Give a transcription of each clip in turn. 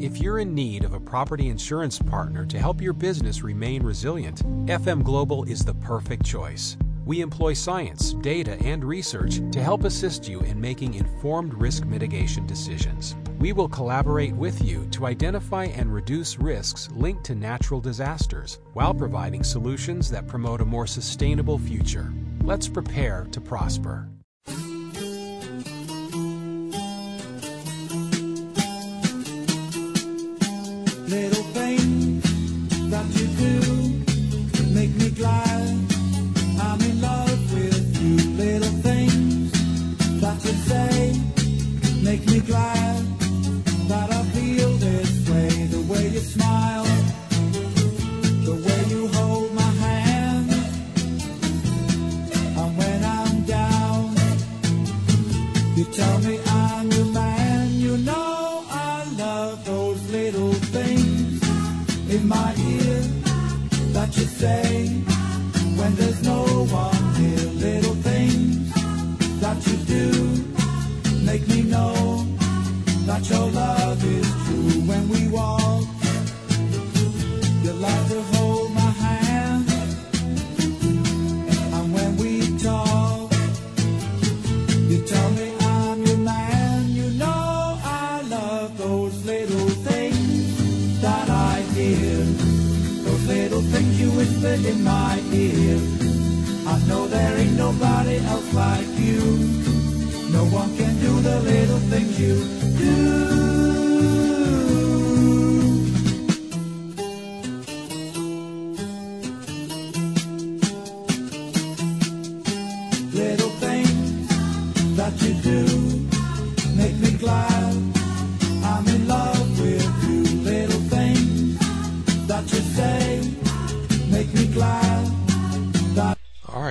If you're in need of a property insurance partner to help your business remain resilient, FM Global is the perfect choice. We employ science, data, and research to help assist you in making informed risk mitigation decisions. We will collaborate with you to identify and reduce risks linked to natural disasters while providing solutions that promote a more sustainable future. Let's prepare to prosper.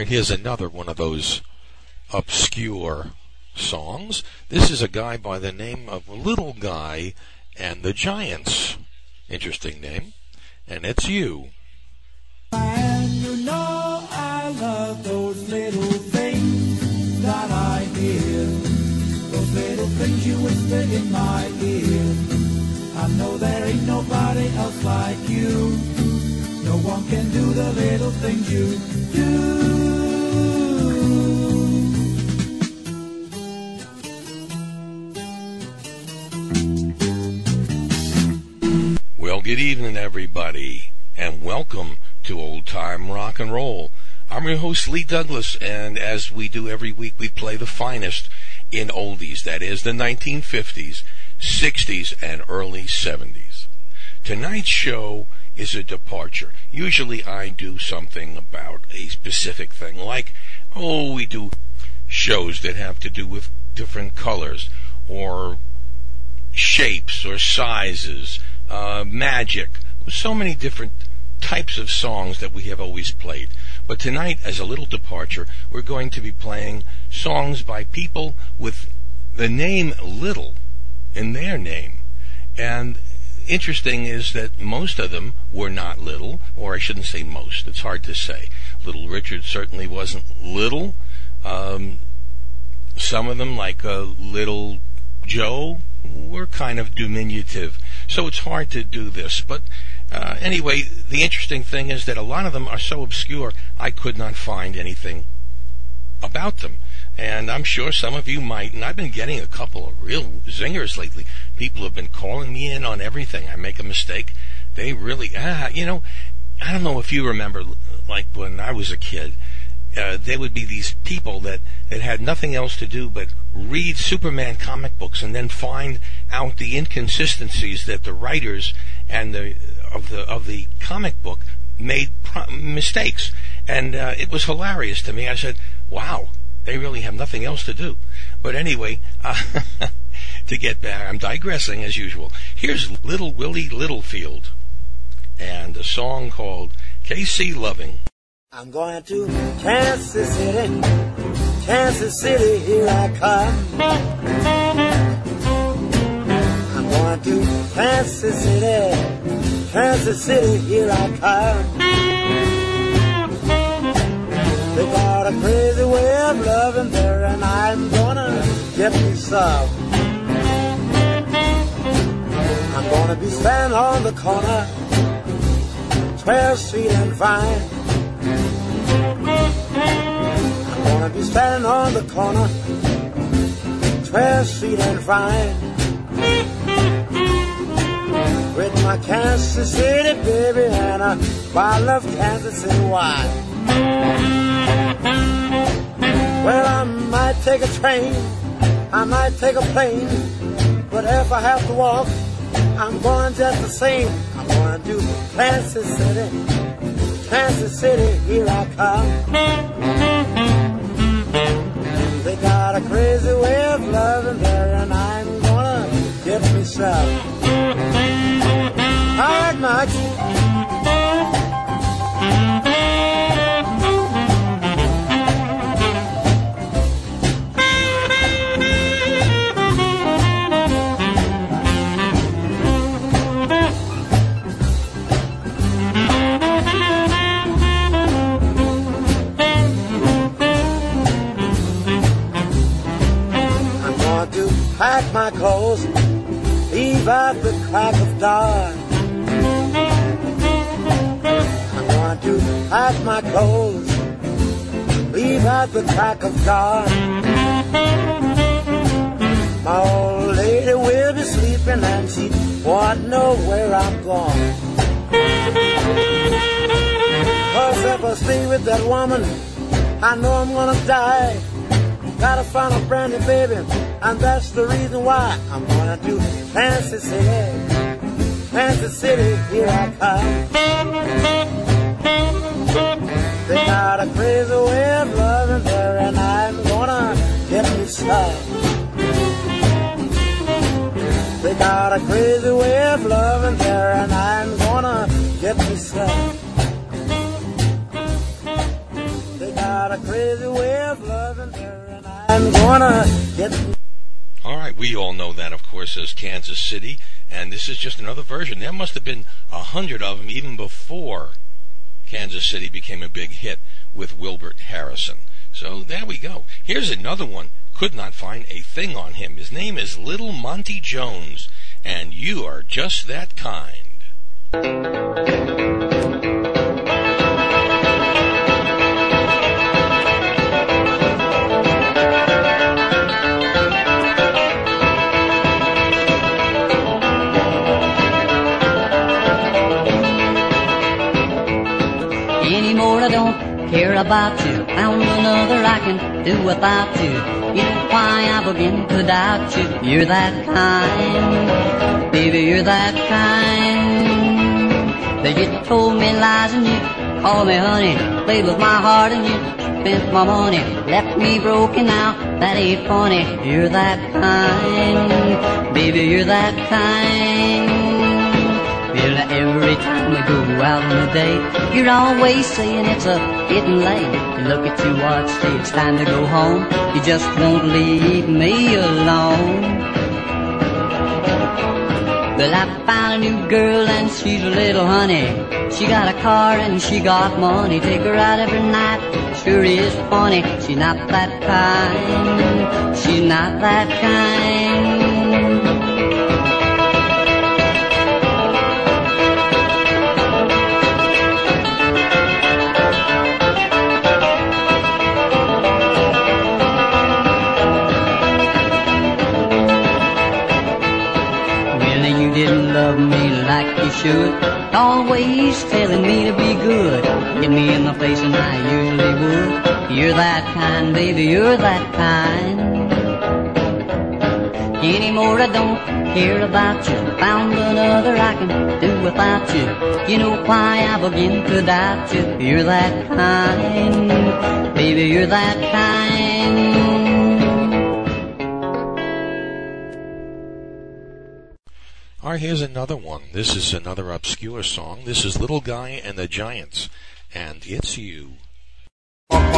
Here's another one of those obscure songs. This is a guy by the name of Little Guy and the Giants. Interesting name. And it's you. And you know I love those little things that I hear. Those little things you whisper in my ear. I know there ain't nobody else like you. One can do the little things you do. Well, good evening, everybody, and welcome to Old Time Rock and Roll. I'm your host, Lee Douglas, and as we do every week, we play the finest in oldies, that is, the 1950s, 60s, and early 70s. Tonight's show is a departure. Usually I do something about a specific thing, like, oh, we do shows that have to do with different colors, or shapes, or sizes, uh, magic, so many different types of songs that we have always played. But tonight, as a little departure, we're going to be playing songs by people with the name Little in their name. And interesting is that most of them were not little, or I shouldn't say most, it's hard to say. Little Richard certainly wasn't little. Um, some of them, like uh, Little Joe, were kind of diminutive. So it's hard to do this. But uh, anyway, the interesting thing is that a lot of them are so obscure, I could not find anything about them. And I'm sure some of you might, and I've been getting a couple of real zingers lately. People have been calling me in on everything. I make a mistake. They really, ah, you know, I don't know if you remember, like when I was a kid, uh, there would be these people that, that had nothing else to do but read Superman comic books and then find out the inconsistencies that the writers and the of the of the comic book made pro- mistakes, and uh, it was hilarious to me. I said, "Wow, they really have nothing else to do." But anyway, uh, to get back, I'm digressing as usual. Here's Little Willie Littlefield, and a song called "KC Loving." I'm going to Kansas City, Kansas City, here I come. I'm going to Kansas City, Kansas City, here I come. They got a crazy way of loving there, and I'm gonna get me some. I'm gonna be standing on the corner, 12th Street and Vine. I'm gonna be standing on the corner, 12th Street and Vine. With my Kansas City baby and a bottle of Kansas City wine. Well, I might take a train, I might take a plane, but if I have to walk, I'm going just the same. I'm going to Kansas City, Kansas City, here I come. They got a crazy way of loving there, and I'm gonna get me some. All right, much. Crack of dawn. My old lady will be sleeping and she won't know where I'm going. Cause if I stay with that woman, I know I'm gonna die. Gotta find a brand new baby, and that's the reason why I'm gonna do Fancy City. Fancy City, here I come. They got a crazy way of loving get. They got a crazy way of loving there, and I'm gonna get me some. They got a crazy way of loving there, and I'm gonna get me All right, we all know that, of course, as Kansas City, and this is just another version. There must have been a hundred of them even before Kansas City became a big hit with Wilbert Harrison. So there we go. Here's another one. Could not find a thing on him. His name is Little Monty Jones, and you are just that kind. Anymore I don't care about you. Found another I can do without you. Know why I begin to doubt you. You're that kind, baby, you're that kind. That you told me lies and you called me honey. Played with my heart and you spent my money. Left me broken now, that ain't funny. You're that kind, baby, you're that kind. Well, every time we go out on a date, you're always saying it's a getting late. You look at your watch, say it's time to go home. You just won't leave me alone. Well, I found a new girl and she's a little honey. She got a car and she got money. Take her out every night. Sure is funny. She's not that kind. She's not that kind. Should. Always telling me to be good. Hit me in the face and I usually would. You're that kind, baby, you're that kind. Anymore I don't care about you. Found another I can do without you. You know why I begin to doubt you. You're that kind, baby, you're that kind. All right, here's another one. This is another obscure song. This is Little Guy and the Giants, and it's you. It's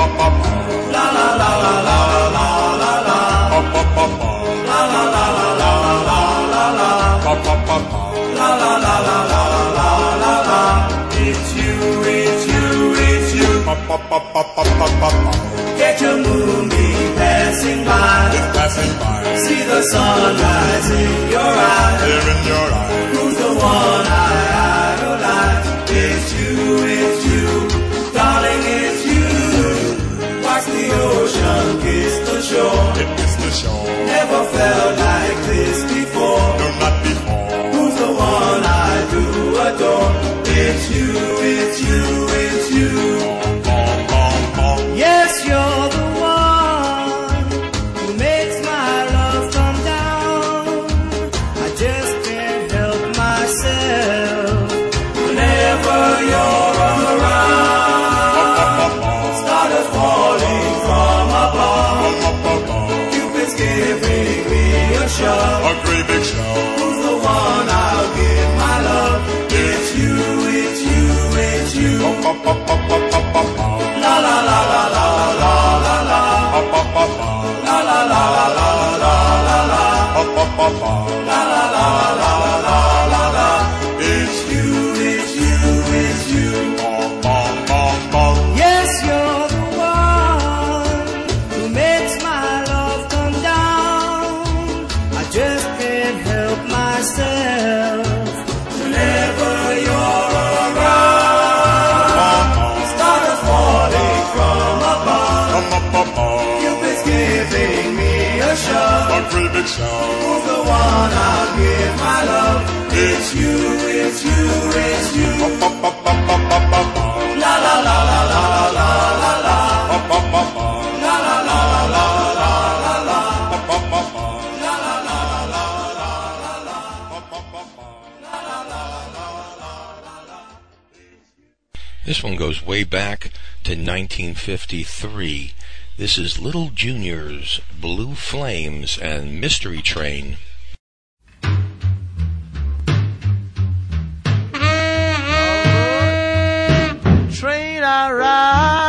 you, it's you, it's you. Get your moonbeam passing by. Passing by. See the sunrise in your eye. There in your eye. Who's the one I idolize? It's you, it's you, darling, it's you. Watch the ocean kiss the shore. It kissed the shore. Never felt like this. Papa. Who's the one I'll give my love? It's you, it's you, it's you. La. La la la la la la la la. This one goes way back to 1953. This is Little Junior's Blue Flames and Mystery Train. train I ride,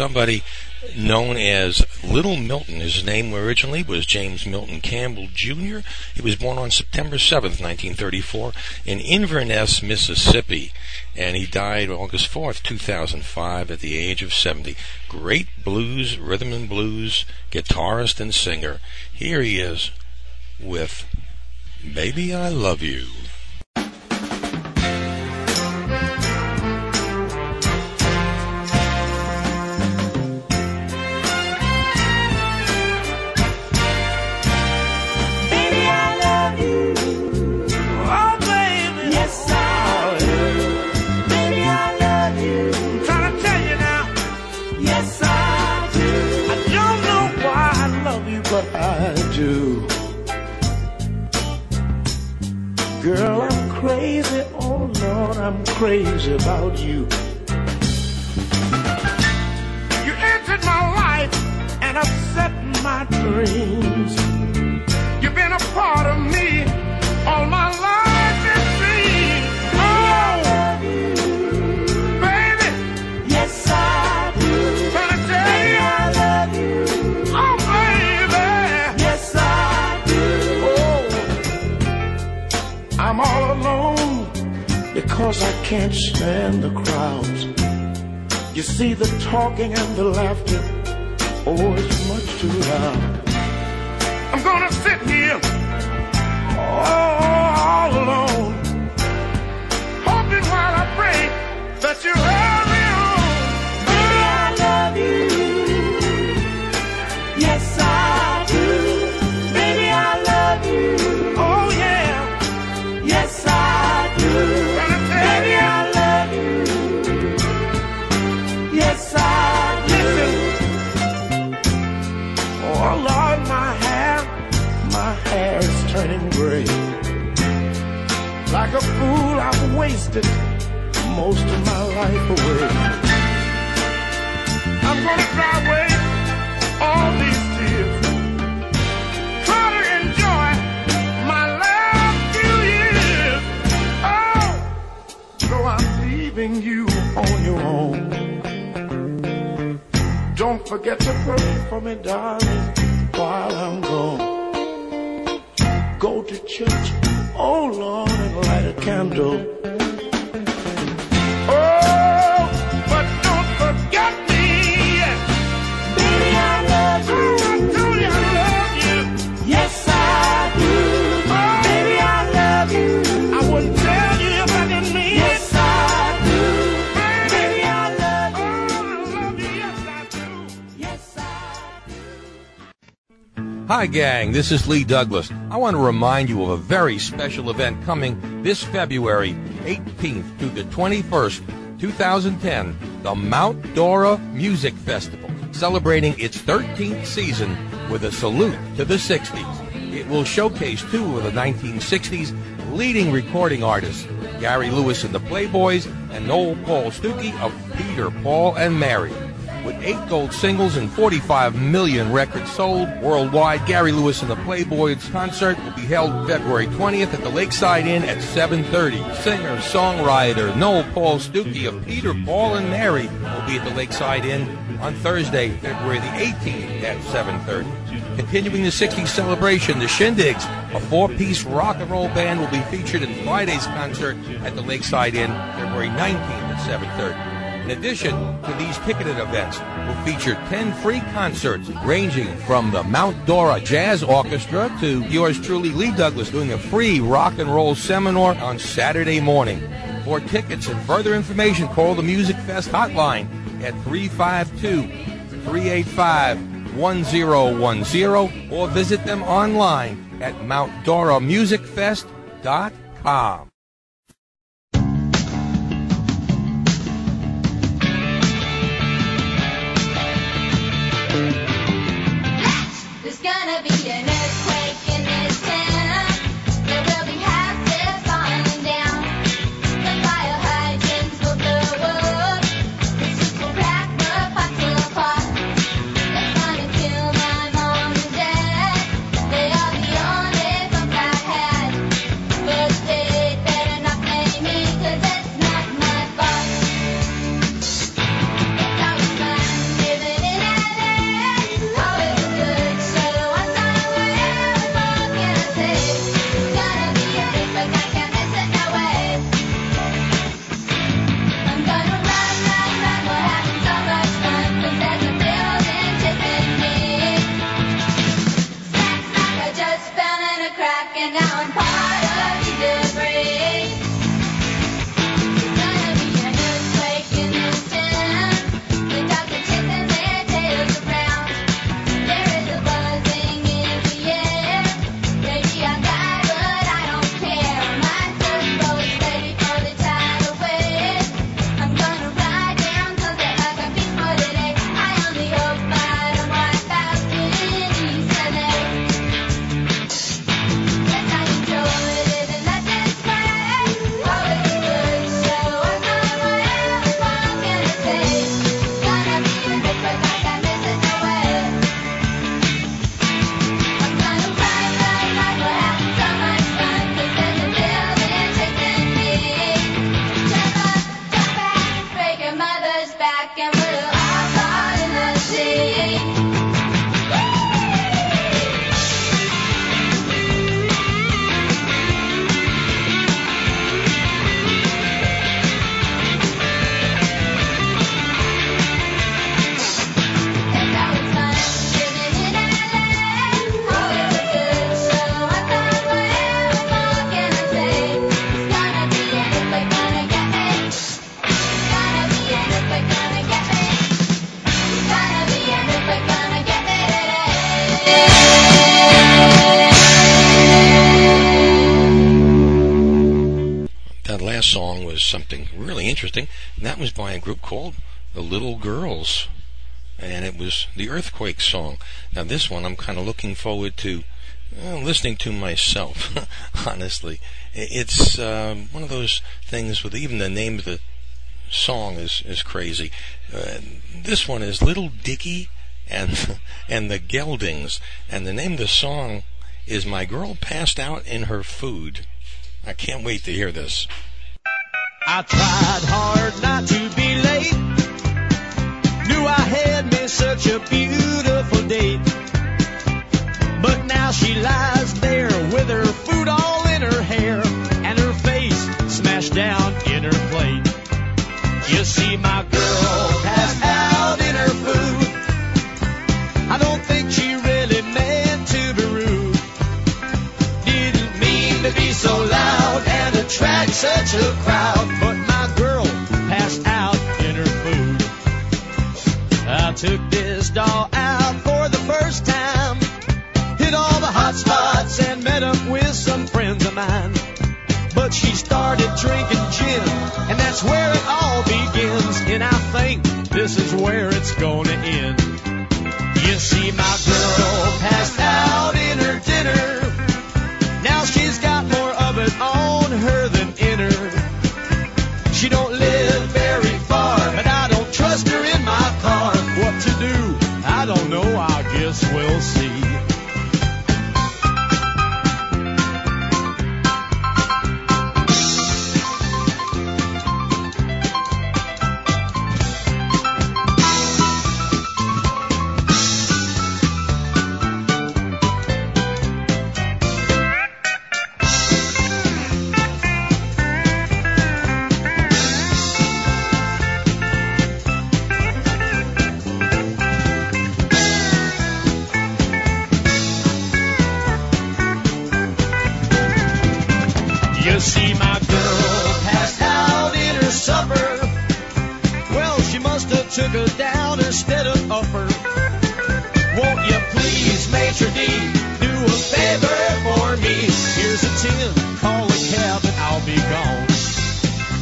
somebody known as Little Milton. His name originally was James Milton Campbell Jr. He was born on September 7th, 1934 in Inverness, Mississippi, and he died August 4th, 2005 at the age of 70. Great blues, rhythm and blues guitarist and singer. Here he is with Baby I Love You. Crazy about you. You entered my life and upset my dreams. You've been a part of me because I can't stand the crowds. You see the talking and the laughter. Oh, it's much too loud. I'm gonna sit here all alone, hoping while I pray that you a fool, I've wasted most of my life away. I'm gonna cry away all these tears. Try to enjoy my last few years. Oh, though I'm leaving you on your own. Don't forget to pray for me, darling, while I'm gone. Go to church, oh Lord, light a candle. Hi, gang. This is Lee Douglas. I want to remind you of a very special event coming this February 18th to the 21st, 2010, the Mount Dora Music Festival, celebrating its 13th season with a salute to the 60s. It will showcase two of the 1960s leading recording artists, Gary Lewis and the Playboys and Noel Paul Stookey of Peter, Paul, and Mary. With eight gold singles and 45 million records sold worldwide, Gary Lewis and the Playboys concert will be held February 20th at the Lakeside Inn at 7:30. Singer songwriter Noel Paul Stookey of Peter, Paul, and Mary will be at the Lakeside Inn on Thursday, February the 18th at 7:30. Continuing the 60s celebration, the Shindigs, a four-piece rock and roll band, will be featured in Friday's concert at the Lakeside Inn, February 19th at 7:30. In addition to these ticketed events, will feature 10 free concerts ranging from the Mount Dora Jazz Orchestra to yours truly, Lee Douglas, doing a free rock and roll seminar on Saturday morning. For tickets and further information, call the Music Fest hotline at 352 385 1010 or visit them online at mountdoramusicfest.com. group called The Little Girls. And it was the Earthquake song. Now, this one I'm kind of looking forward to Well, listening to myself, honestly, it's um, one of those things with even the name of the song is is crazy. Uh, this one is Little Dicky and and the Geldings, and the name of the song is "My Girl Passed Out in Her Food." I can't wait to hear this. I tried hard not to be late. Knew I had me such a beautiful date. But now she lies there with her food all in her hair and her face smashed down in her plate. You see, my girl passed out in her food. I don't think she really meant to be rude. Didn't mean to be so loud and attract such a crowd. She started drinking gin, and that's where it all begins. And I think this is where it's gonna end. You see, my girl passed out See, my girl passed out in her supper. Well, she must have took her down instead of up her. Won't you please, Major D, do a favor for me? Here's a tin, call a cab and I'll be gone.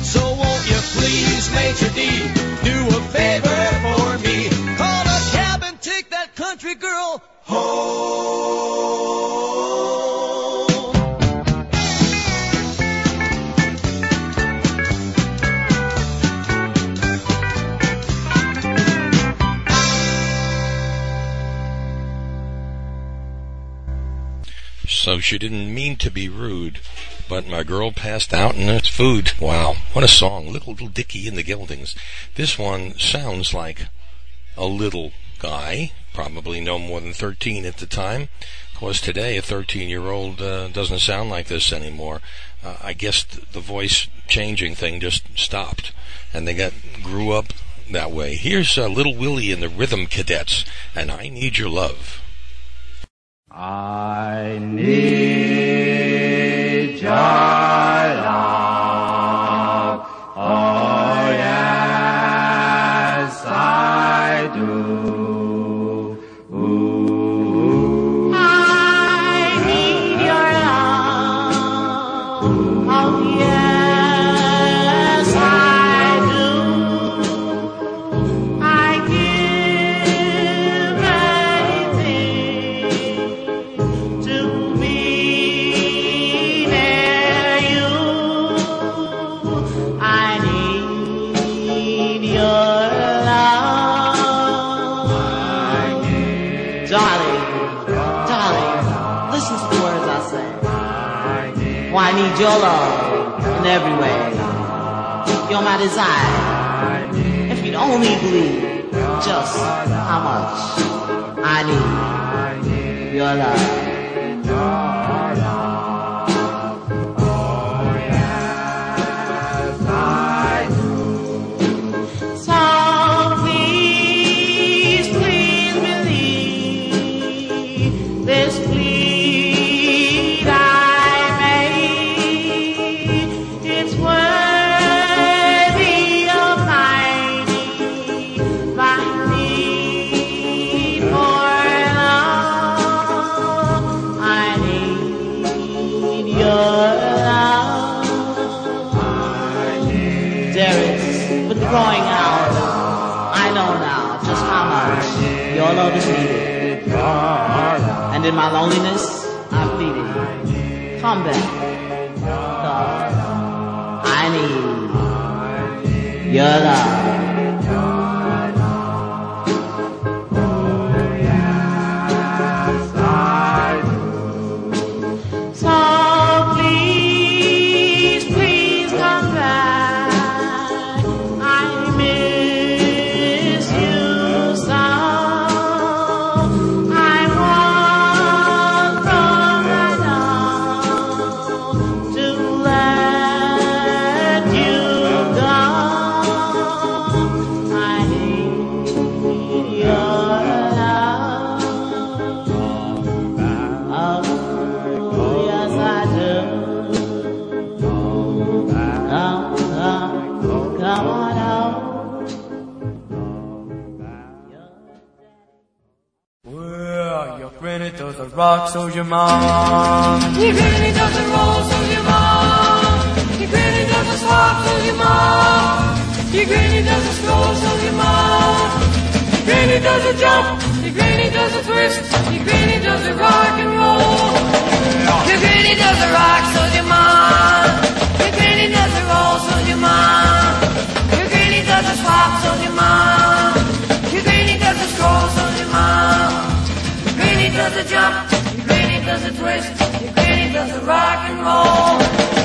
So won't you please, Major D, do a favor for she didn't mean to be rude, but my girl passed out in its food. Wow, what a song. Little, little Dicky in the Geldings. This one sounds like a little guy, probably no more than 13 at the time. Of course, today a 13 year old uh, doesn't sound like this anymore. Uh, I guess th- the voice changing thing just stopped, and they got grew up that way. Here's uh, Little Willie and the Rhythm Cadets, and I Need Your Love. I need your your love in every way. You're my desire. If you'd only believe just how much I need your love. Your love is. And in my loneliness, I plead it. Come back. Cause I need your love. Rock, so your mom. Your granny doesn't roll, so your mom. Your granny doesn't swap, so your mom. Your granny doesn't stroll, so your mom. Your granny doesn't jump. Your granny doesn't twist. Your granny doesn't rock and roll. Your granny doesn't rock, so your mom. Your granny doesn't roll, so your mom. Your granny doesn't swap, so your mom. Does a jump. Your granny does a twist. Your granny does a rock and roll.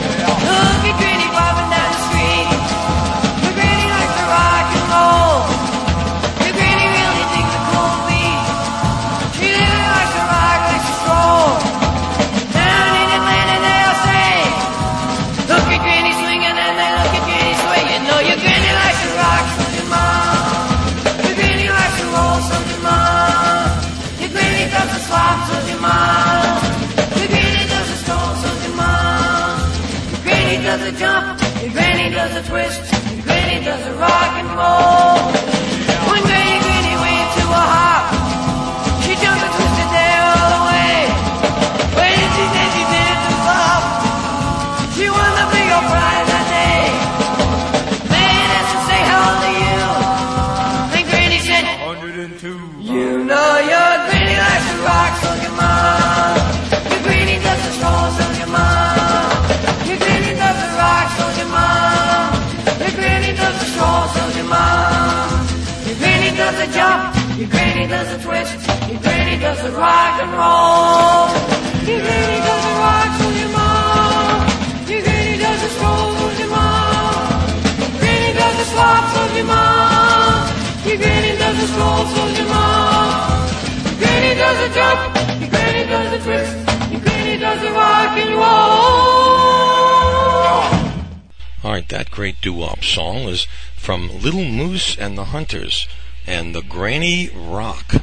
And the Hunters and the Granny Rock.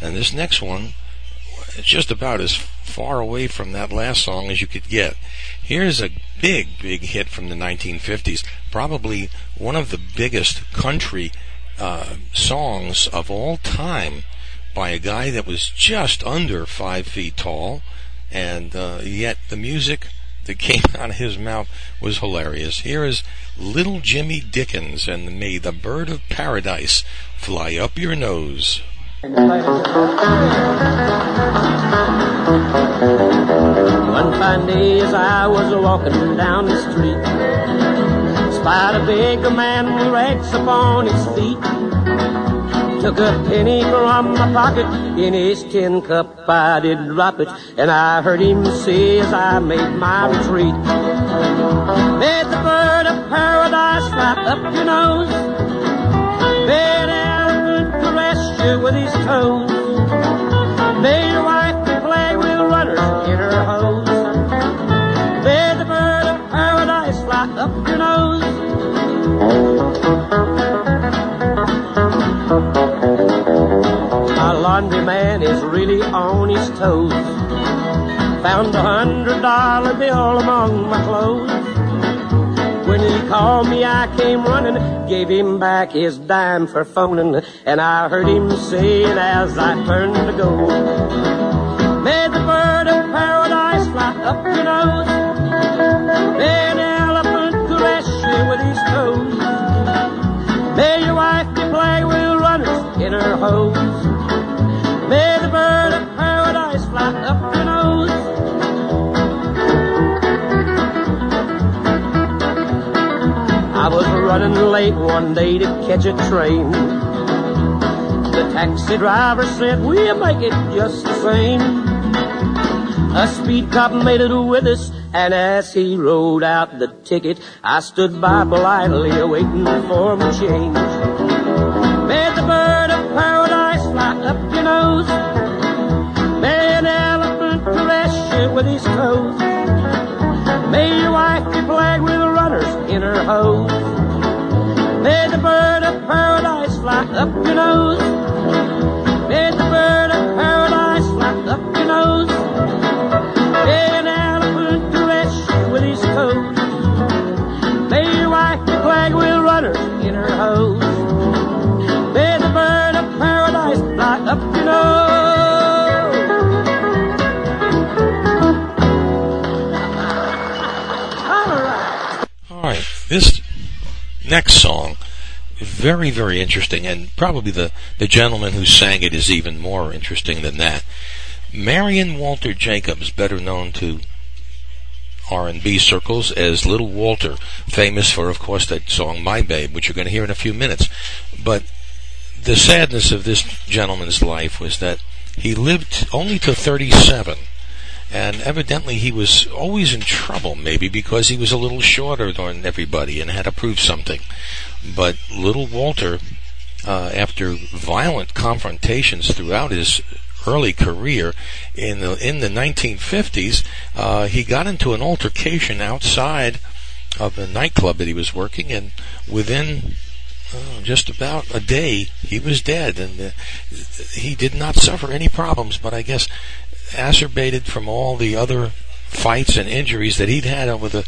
And this next one is just about as far away from that last song as you could get. Here's a big, big hit from the 1950s, probably one of the biggest country uh, songs of all time by a guy that was just under five feet tall, and uh, yet the music that came out of his mouth was hilarious. Here is Little Jimmy Dickens and May the Bird of Paradise Fly Up Your Nose. One fine day as I was walking down the street, spied a big man rags upon his feet. Took a penny from my pocket, in his tin cup I did drop it, and I heard him say as I made my retreat. May the bird of paradise fly up your nose, elephant with his toes. May your wife be play with runners in her hose. May the bird of paradise fly up your nose. My laundry man is really on his toes. Found a hundred dollar bill among my clothes. He called me, I came running, gave him back his dime for phoning, and I heard him saying as I turned to go, May the bird of paradise fly up your nose. May an elephant caress you with his toes. May your wife be play with runners in her hose. Running late one day to catch a train. The taxi driver said, we'll make it just the same. A speed cop made it with us, and as he wrote out the ticket, I stood by politely waiting for my change. May the bird of paradise fly up your nose. May an elephant caress you with his toes. May your wife be plagued with runners in her hose. May the bird of paradise fly up your nose. Next song, very, very interesting, and probably the, the gentleman who sang it is even more interesting than that. Marion Walter Jacobs, better known to R&B circles as Little Walter, famous for, of course, that song "My Babe," which you're going to hear in a few minutes. But the sadness of this gentleman's life was that he lived only to 37 and evidently he was always in trouble, maybe because he was a little shorter than everybody and had to prove something. But little Walter, uh, after violent confrontations throughout his early career in the in the 1950s, uh, he got into an altercation outside of a nightclub that he was working, and within Oh, just about a day, he was dead, and uh, he did not suffer any problems. But I guess acerbated from all the other fights and injuries that he'd had over the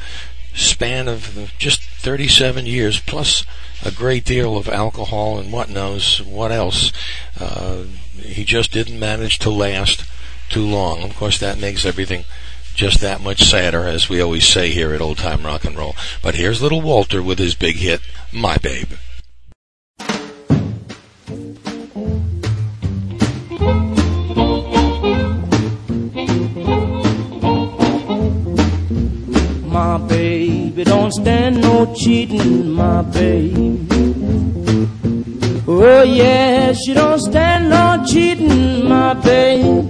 span of just 37 years, plus a great deal of alcohol and what knows what else. Uh, he just didn't manage to last too long. Of course, that makes everything just that much sadder, as we always say here at Old Time Rock and Roll. But here's little Walter with his big hit, My Babe. My baby don't stand no cheating, my baby. Oh yeah, she don't stand no cheating, my baby.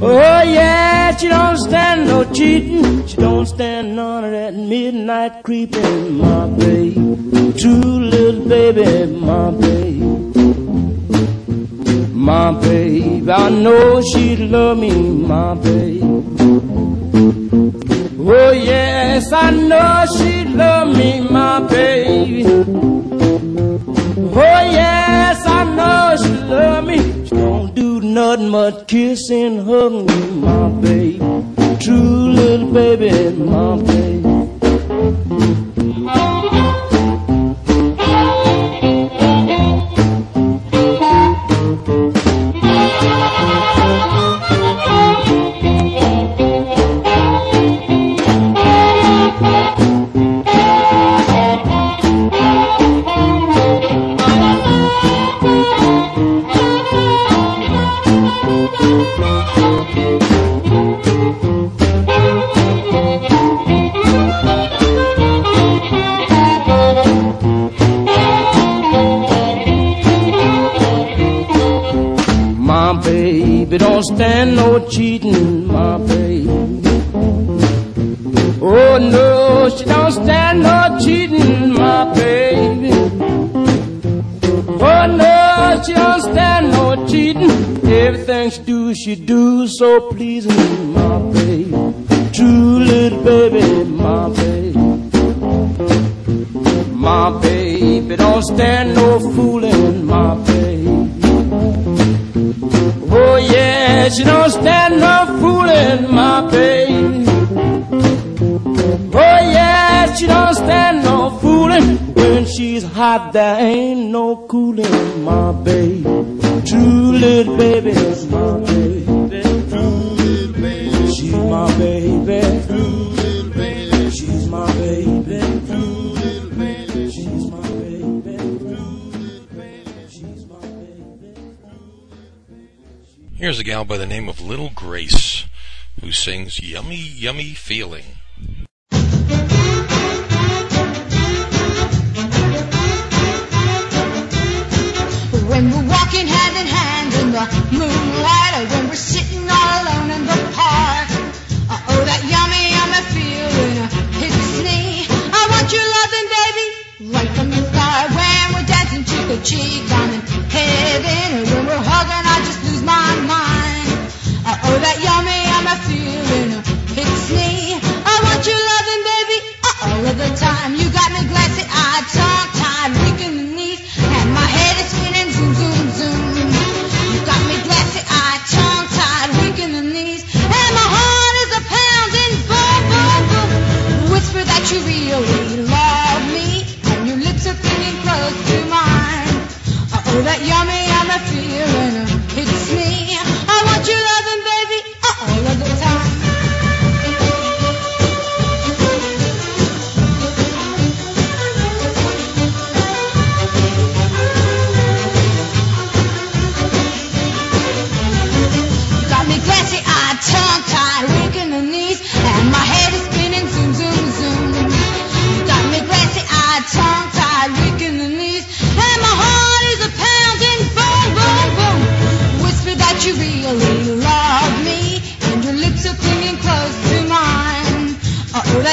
Oh yeah, she don't stand no cheating. She don't stand none of that midnight creeping, my baby. True little baby, my baby. My baby, I know she'd love me, my baby. Oh yes, I know she love me, my baby. Oh yes, I know she love me. She don't do nothing but kiss and hug me, my baby. True little baby, my baby. My baby don't stand no cheating, my baby. Oh no, she don't stand no cheating, my baby. Oh no, she don't stand no cheating. Everything she she do so pleasing, my baby. True little baby, my baby. My baby don't stand no fooling, my baby. Oh yeah, she don't stand no fooling, my baby. Oh yeah, she don't stand no fooling. When she's hot, there ain't no cooling, my baby. True little baby, my Here's a gal by the name of Little Grace who sings Yummy, Yummy Feeling. When we're walking hand in hand in the moon. Cheek cheek, I'm in heaven. And when we're hugging, I just lose my mind. Uh, oh, that yummy, yummy feeling uh, hits me. I want your loving, baby, uh, all of the time. You got me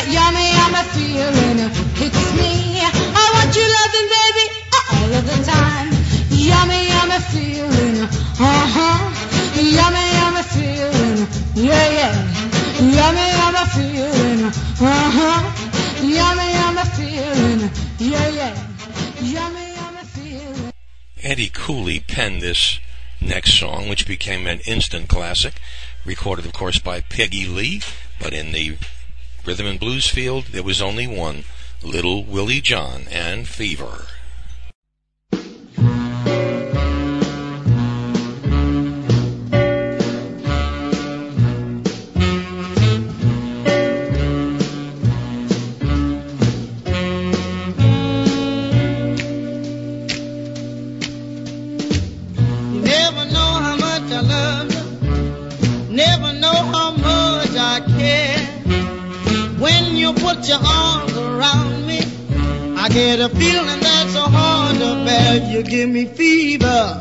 that yummy, yummy feeling hits me. I want you loving, baby, all of the time. Yummy, yummy feeling, uh huh. Yummy, yummy feeling, yeah, yeah. Yummy, yummy feeling, uh huh. Yummy, yummy feeling, yeah, yeah. Yummy, yummy feeling. Eddie Cooley penned this next song, which became an instant classic, recorded, of course, by Peggy Lee, but in the rhythm and blues field, there was only one, Little Willie John and Fever. A feeling that's so hard to bear. You give me fever.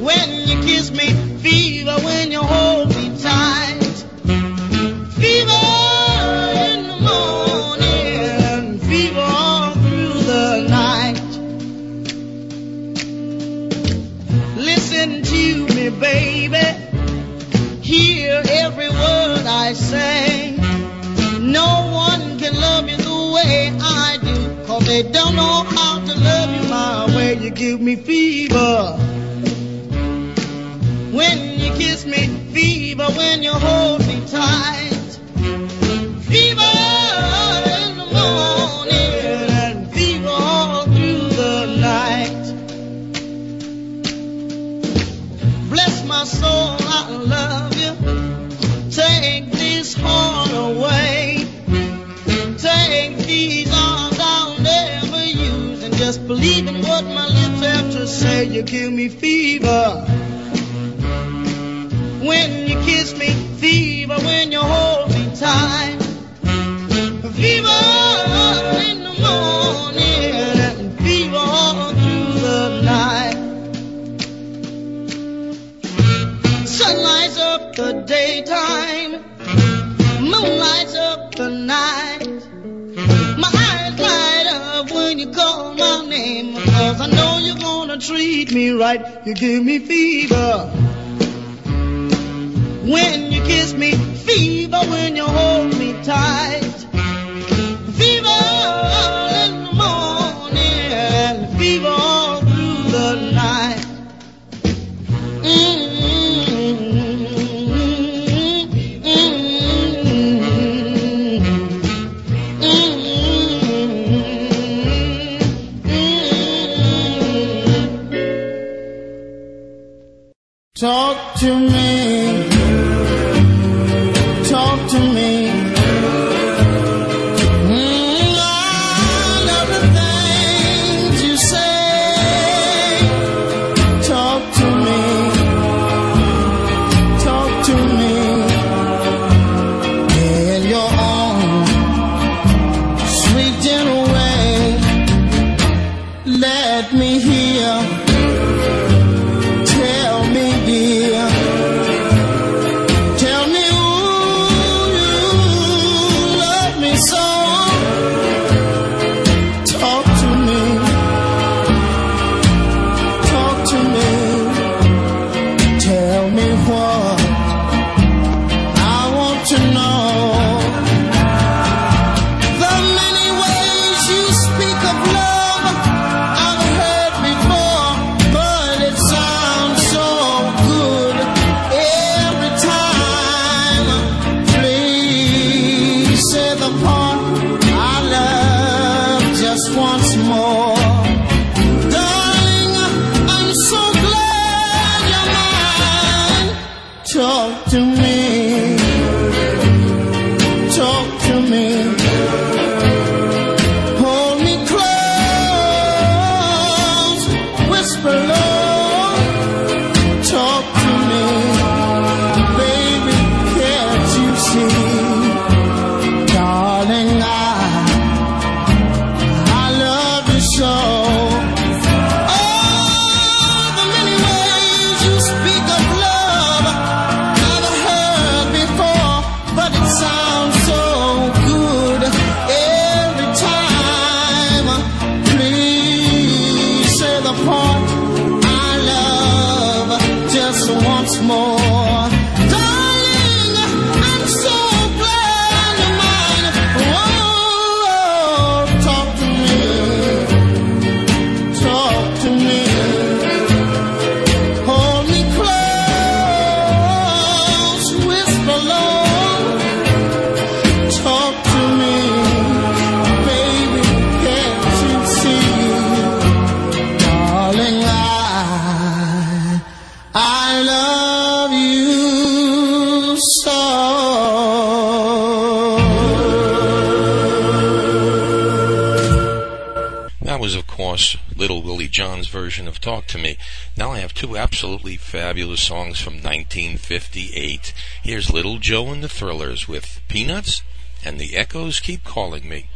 When you kiss me, fever. When you hold they don't know how to love you my way. You give me fever. When you kiss me, fever. When you hold me tight, Just what my lips have to say. You give me fever. When you kiss me, fever. When you hold me tight. Fever treat me right. You give me fever. When you kiss me, fever when you hold me tight. Talk to me. The songs from 1958. Here's Little Joe and the Thrillers with Peanuts and the Echoes Keep Calling Me.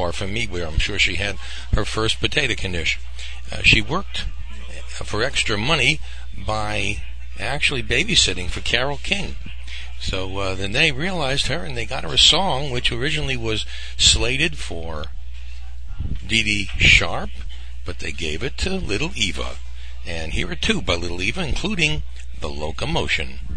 far from me, where I'm sure she had her first potato condition. Uh, she worked for extra money by actually babysitting for Carole King. So uh, then they realized her and they got her a song which originally was slated for Dee Dee Sharp, but they gave it to Little Eva. And here are two by Little Eva, including The Locomotion.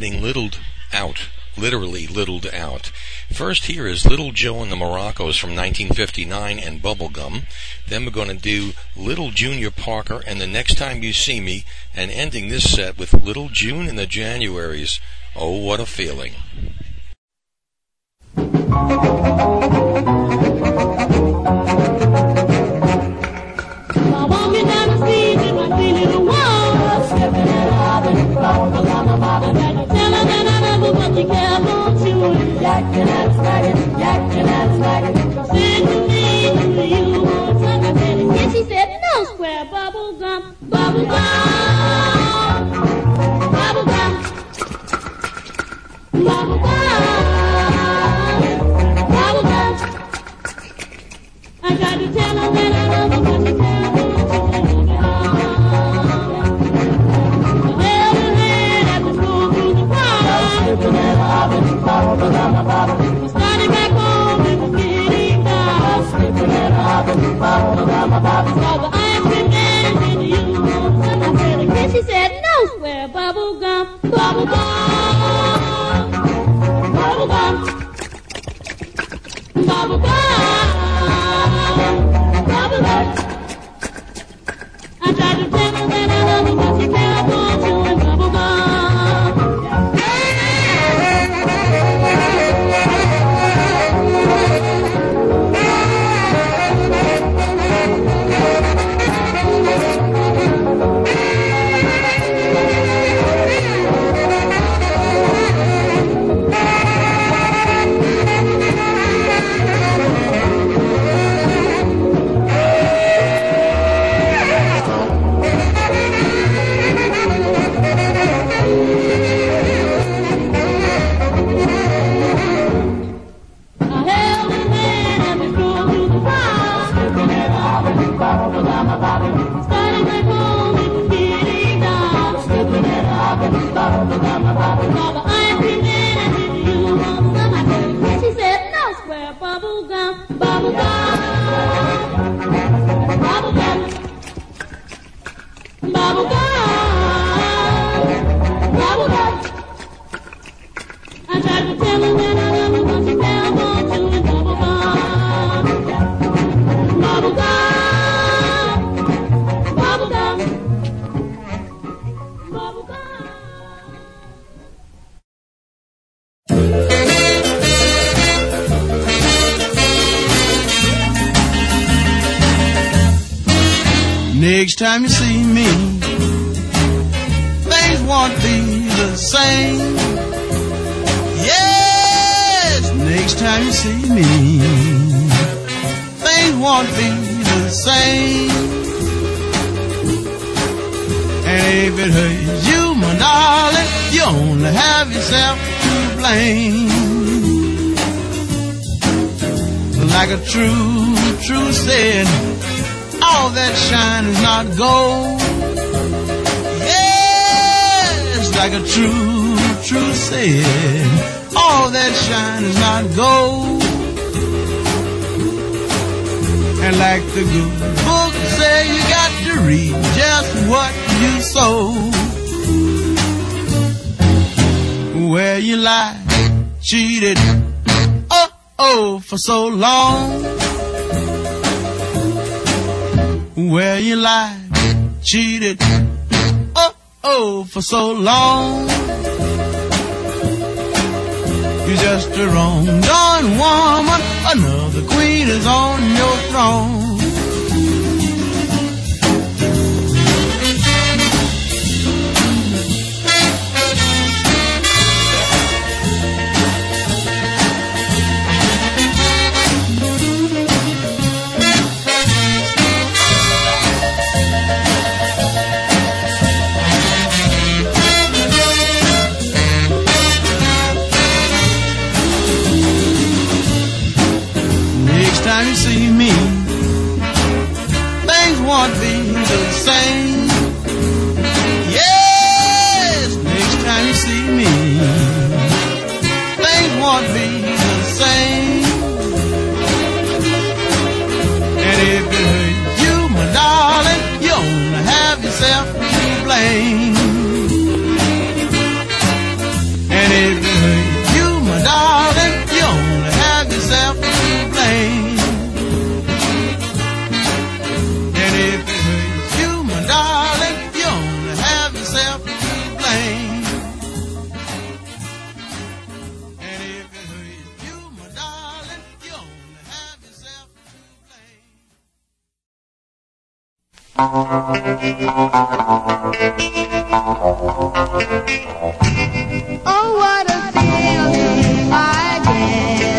getting littled out, literally littled out. First here is Little Joe and the Moroccos from 1959 and Bubblegum. Then we're going to do Little Junior Parker and The Next Time You See Me, and ending this set with Little June and the Januaries. Oh, what a feeling. Bubble gum, bubble gum, I love she kept on chewing bubble gum. Time you see me, things won't be the same. Yes, next time you see me, things won't be the same. And if it hurts you, my darling, you only have yourself to blame. Like a true, true said, all that shine is not gold. Yes, like a true, true said, all that shine is not gold. And like the good book say, you got to reap just what you sow. Where you lie, cheated, oh, oh, for so long where you lied, cheated, oh, oh, for so long. You're just a wrong done woman, another queen is on your throne. The Oh, what a feeling I get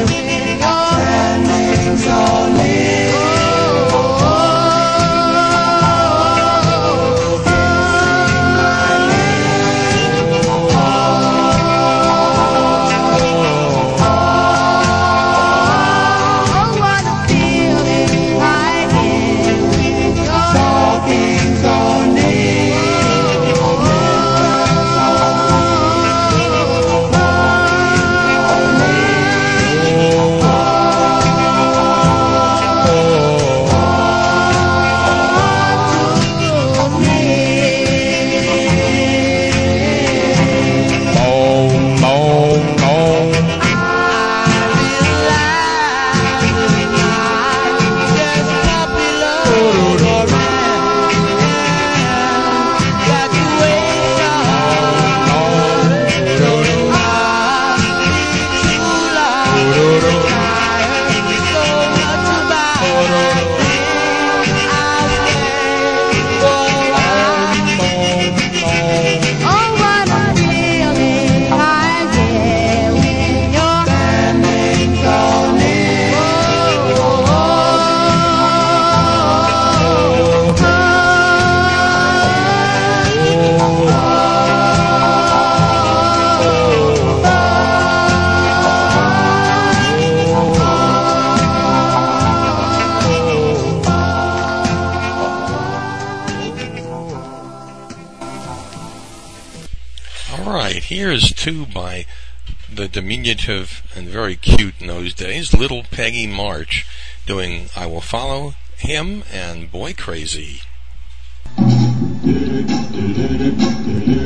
diminutive and very cute in those days, little Peggy March doing I Will Follow Him and Boy Crazy.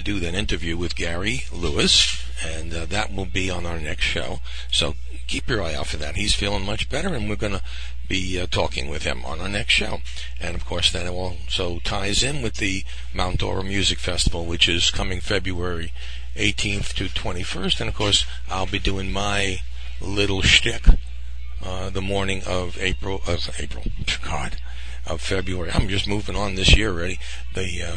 to do that interview with Gary Lewis, and uh, that will be on our next show. So keep your eye out for that. He's feeling much better, and we're going to be uh, talking with him on our next show. And of course, that also ties in with the Mount Dora Music Festival, which is coming February 18th to 21st. And of course, I'll be doing my little shtick uh, the morning of April of April. God, of February. I'm just moving on this year already. The uh,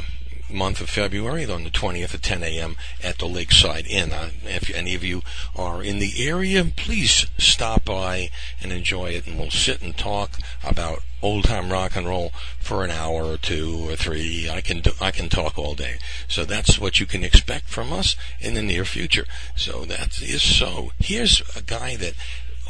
month of February on the 20th at 10 a.m. at the Lakeside Inn. Uh, if any of you are in the area, please stop by and enjoy it, and we'll sit and talk about old time rock and roll for an hour or two or three. I can do, I can talk all day. So that's what you can expect from us in the near future. So that is so. Here's a guy that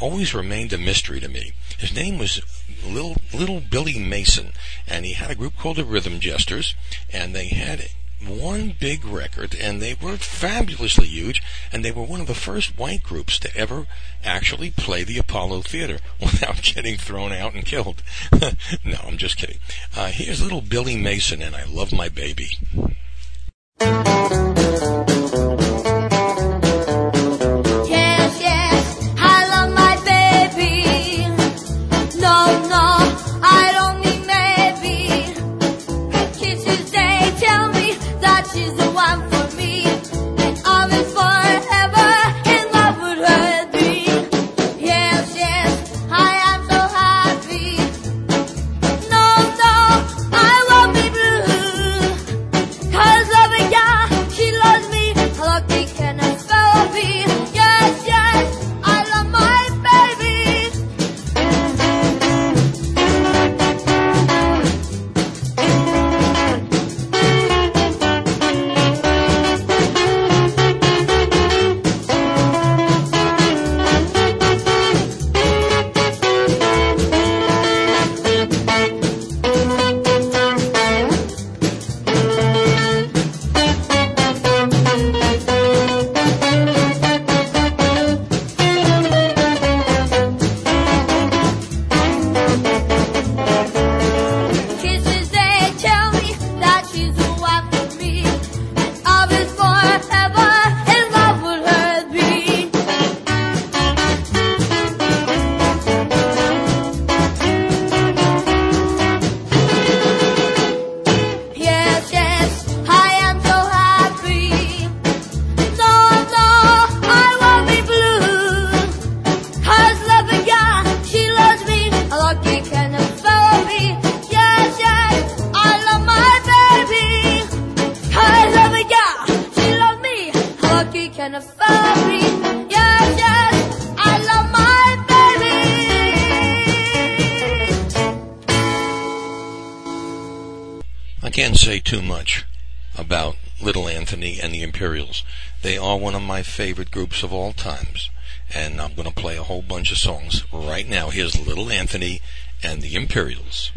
always remained a mystery to me. His name was Little Little Billy Mason, and he had a group called the Rhythm Jesters, and they had one big record, and they were fabulously huge, and they were one of the first white groups to ever actually play the Apollo Theater without getting thrown out and killed. no, I'm just kidding. Uh, here's Little Billy Mason, and I love my baby. Are one of my favorite groups of all times. And I'm going to play a whole bunch of songs right now. Here's Little Anthony and the Imperials.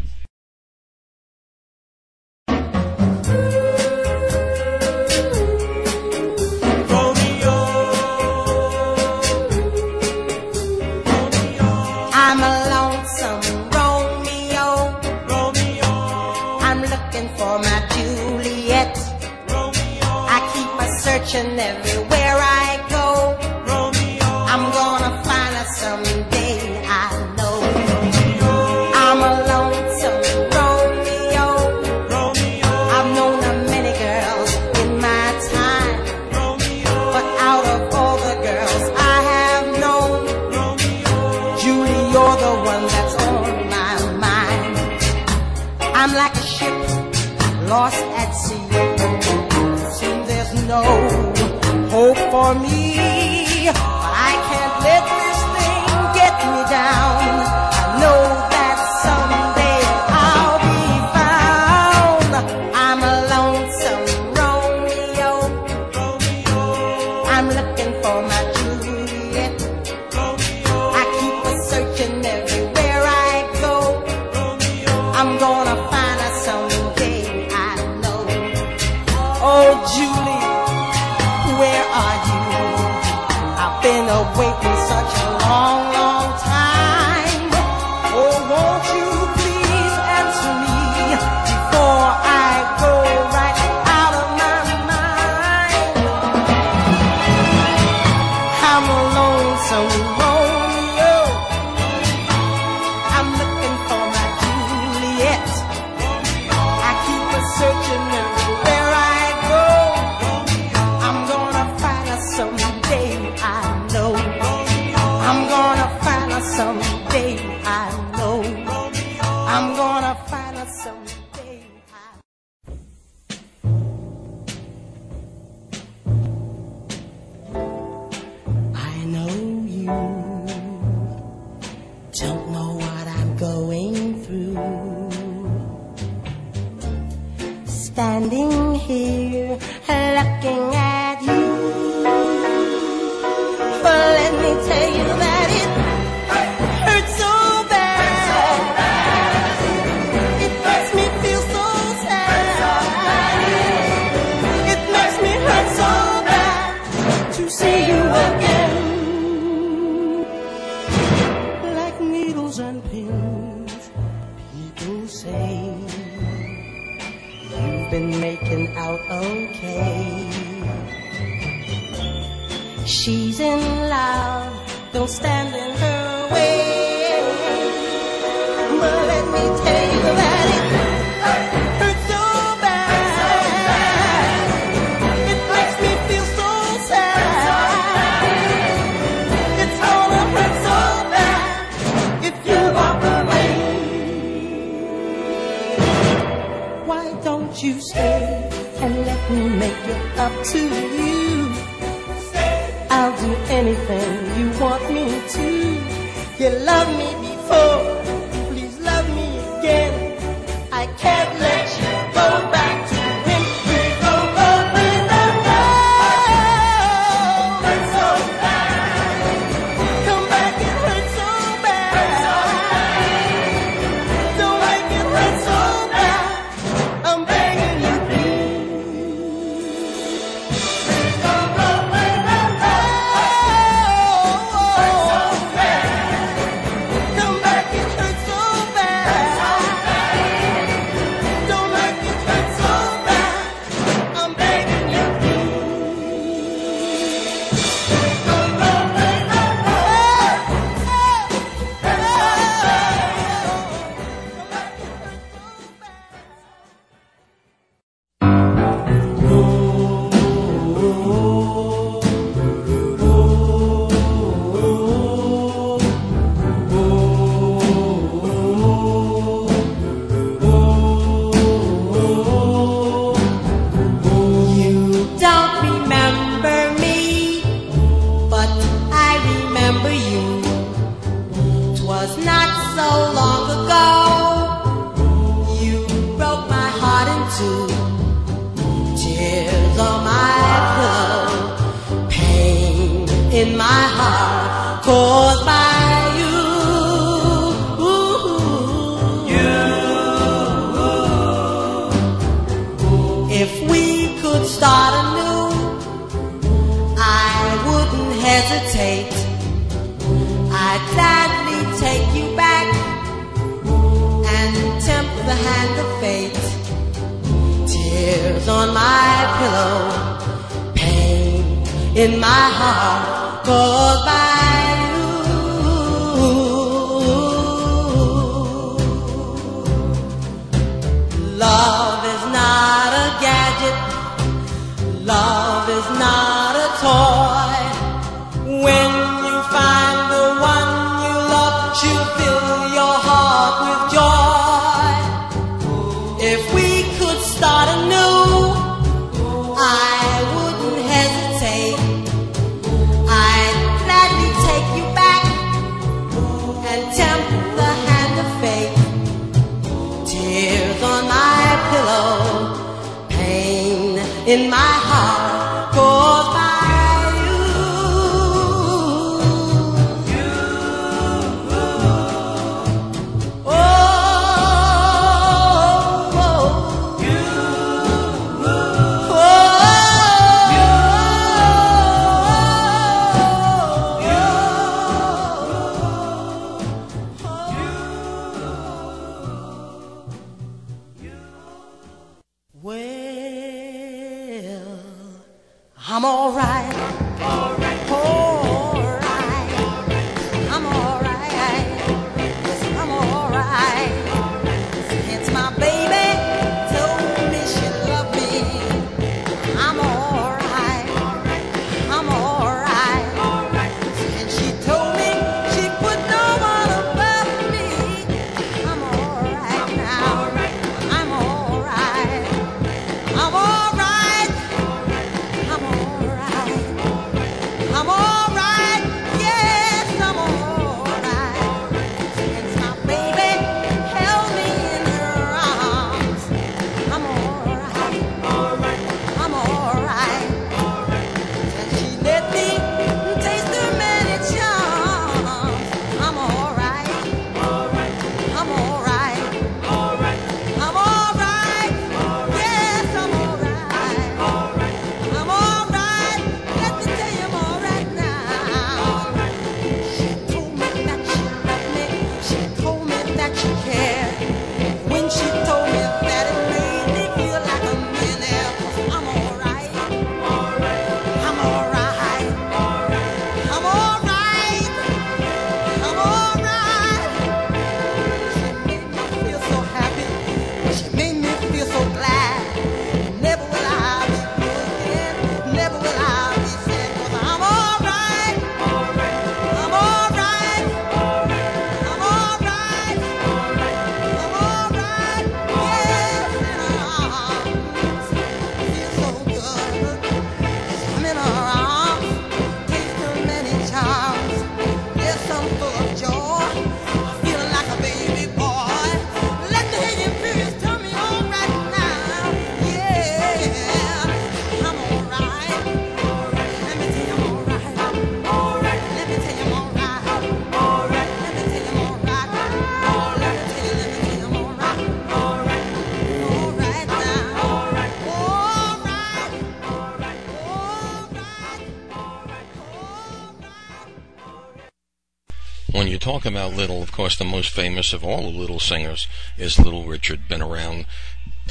Talk about Little, of course, the most famous of all the Little singers is Little Richard. Been around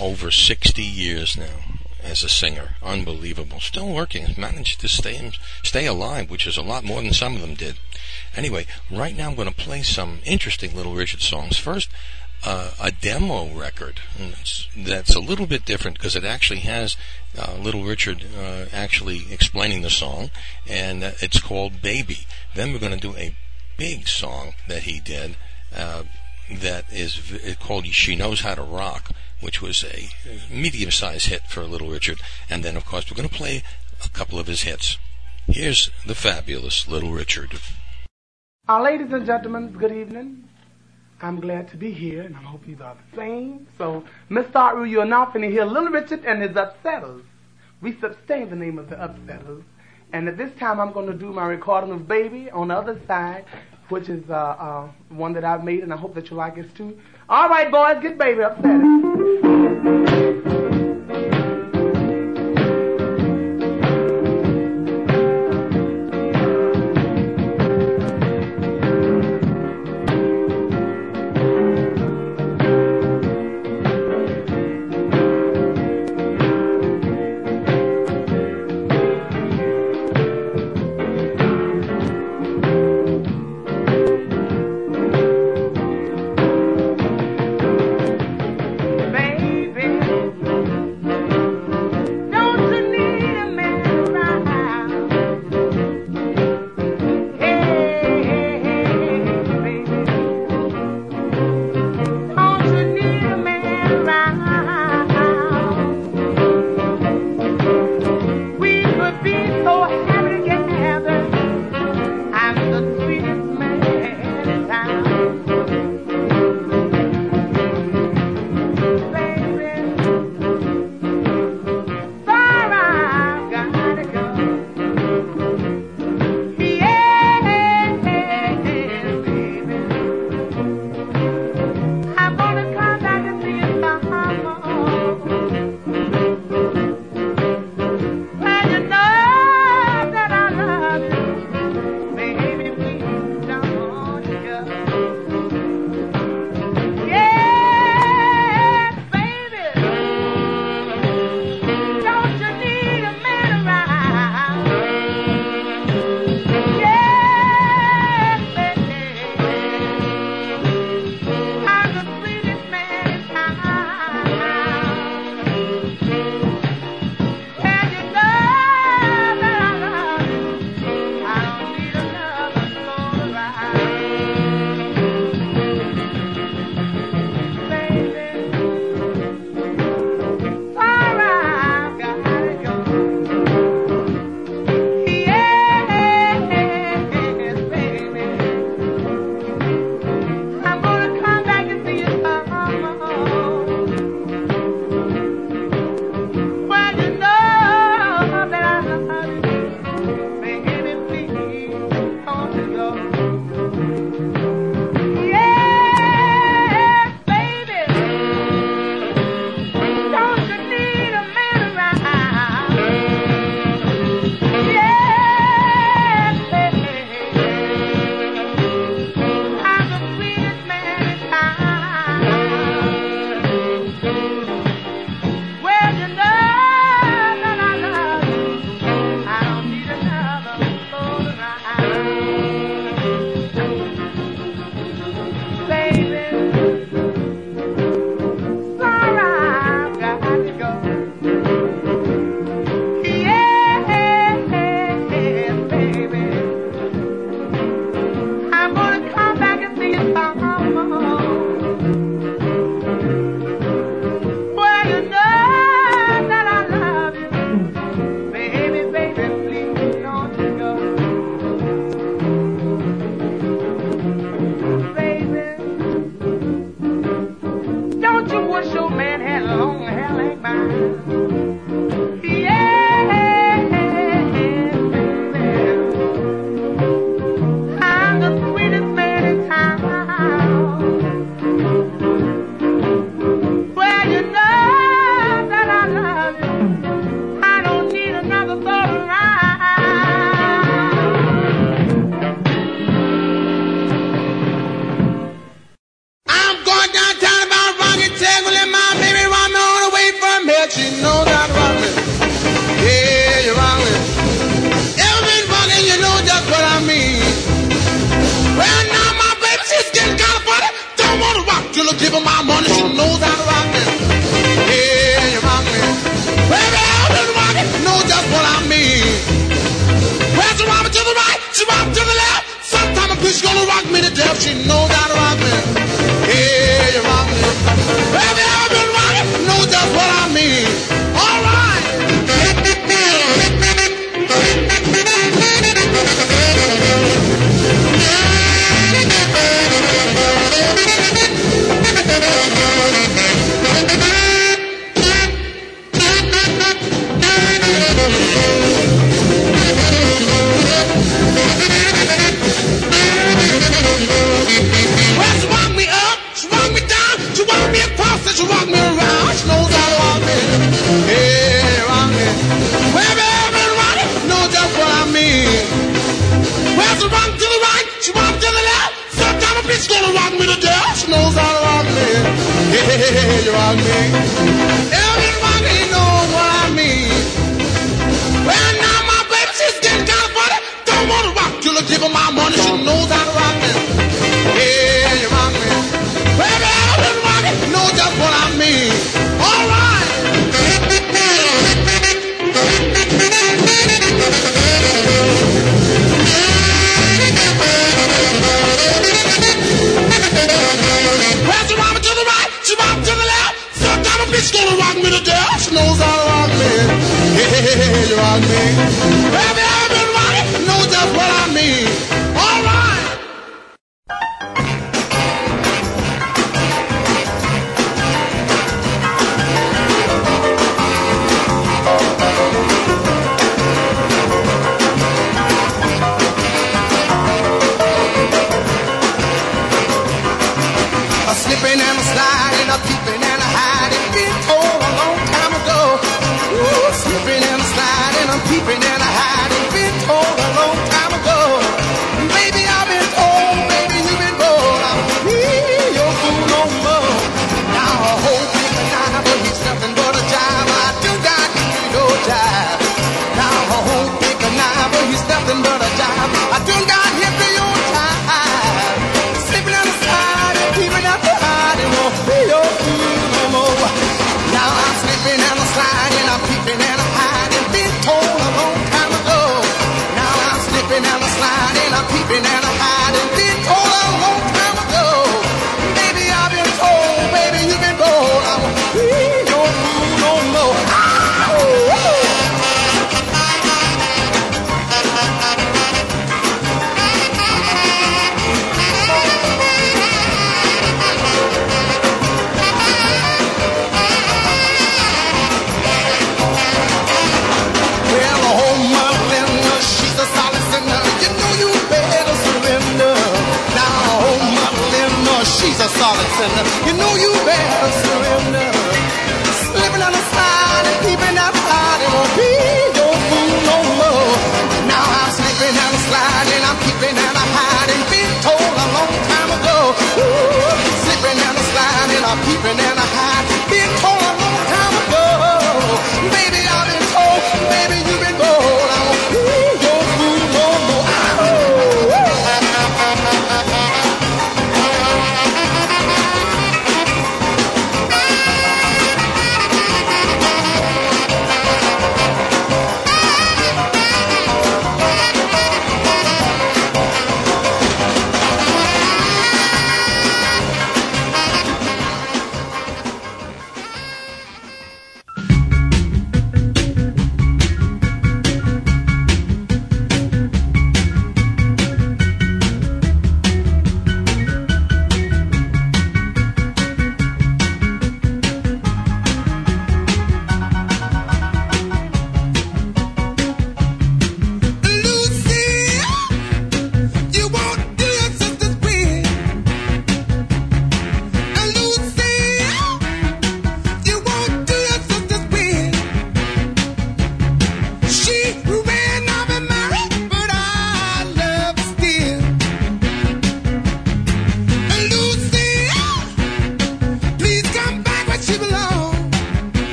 over 60 years now as a singer. Unbelievable. Still working. Managed to stay stay alive, which is a lot more than some of them did. Anyway, right now I'm going to play some interesting Little Richard songs. First, uh, a demo record that's a little bit different because it actually has uh, Little Richard uh, actually explaining the song, and uh, it's called Baby. Then we're going to do a big song that he did uh, that is called She Knows How to Rock, which was a medium-sized hit for Little Richard. And then, of course, we're going to play a couple of his hits. Here's the fabulous Little Richard. Uh, ladies and gentlemen, good evening. I'm glad to be here, and I hope you are the same. So, Miss Starru, you're now going to hear Little Richard and his Upsetters. We sustain the name of the Upsetters. And at this time, I'm going to do my recording of Baby on the other side, which is uh, uh, one that I've made, and I hope that you like it too. All right, boys, get Baby Upsetters.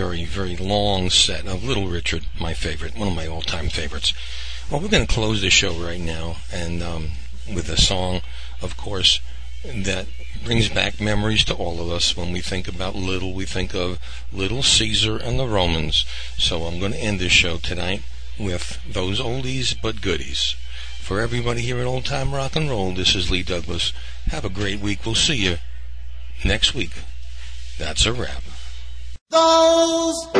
very, very long set of Little Richard, my favorite, one of my all-time favorites. Well, we're going to close the show right now, and um, with a song, of course, that brings back memories to all of us. When we think about Little, we think of Little Caesar and the Romans. So I'm going to end this show tonight with those oldies but goodies. For everybody here at Old Time Rock and Roll, this is Lee Douglas. Have a great week. We'll see you next week. That's a wrap those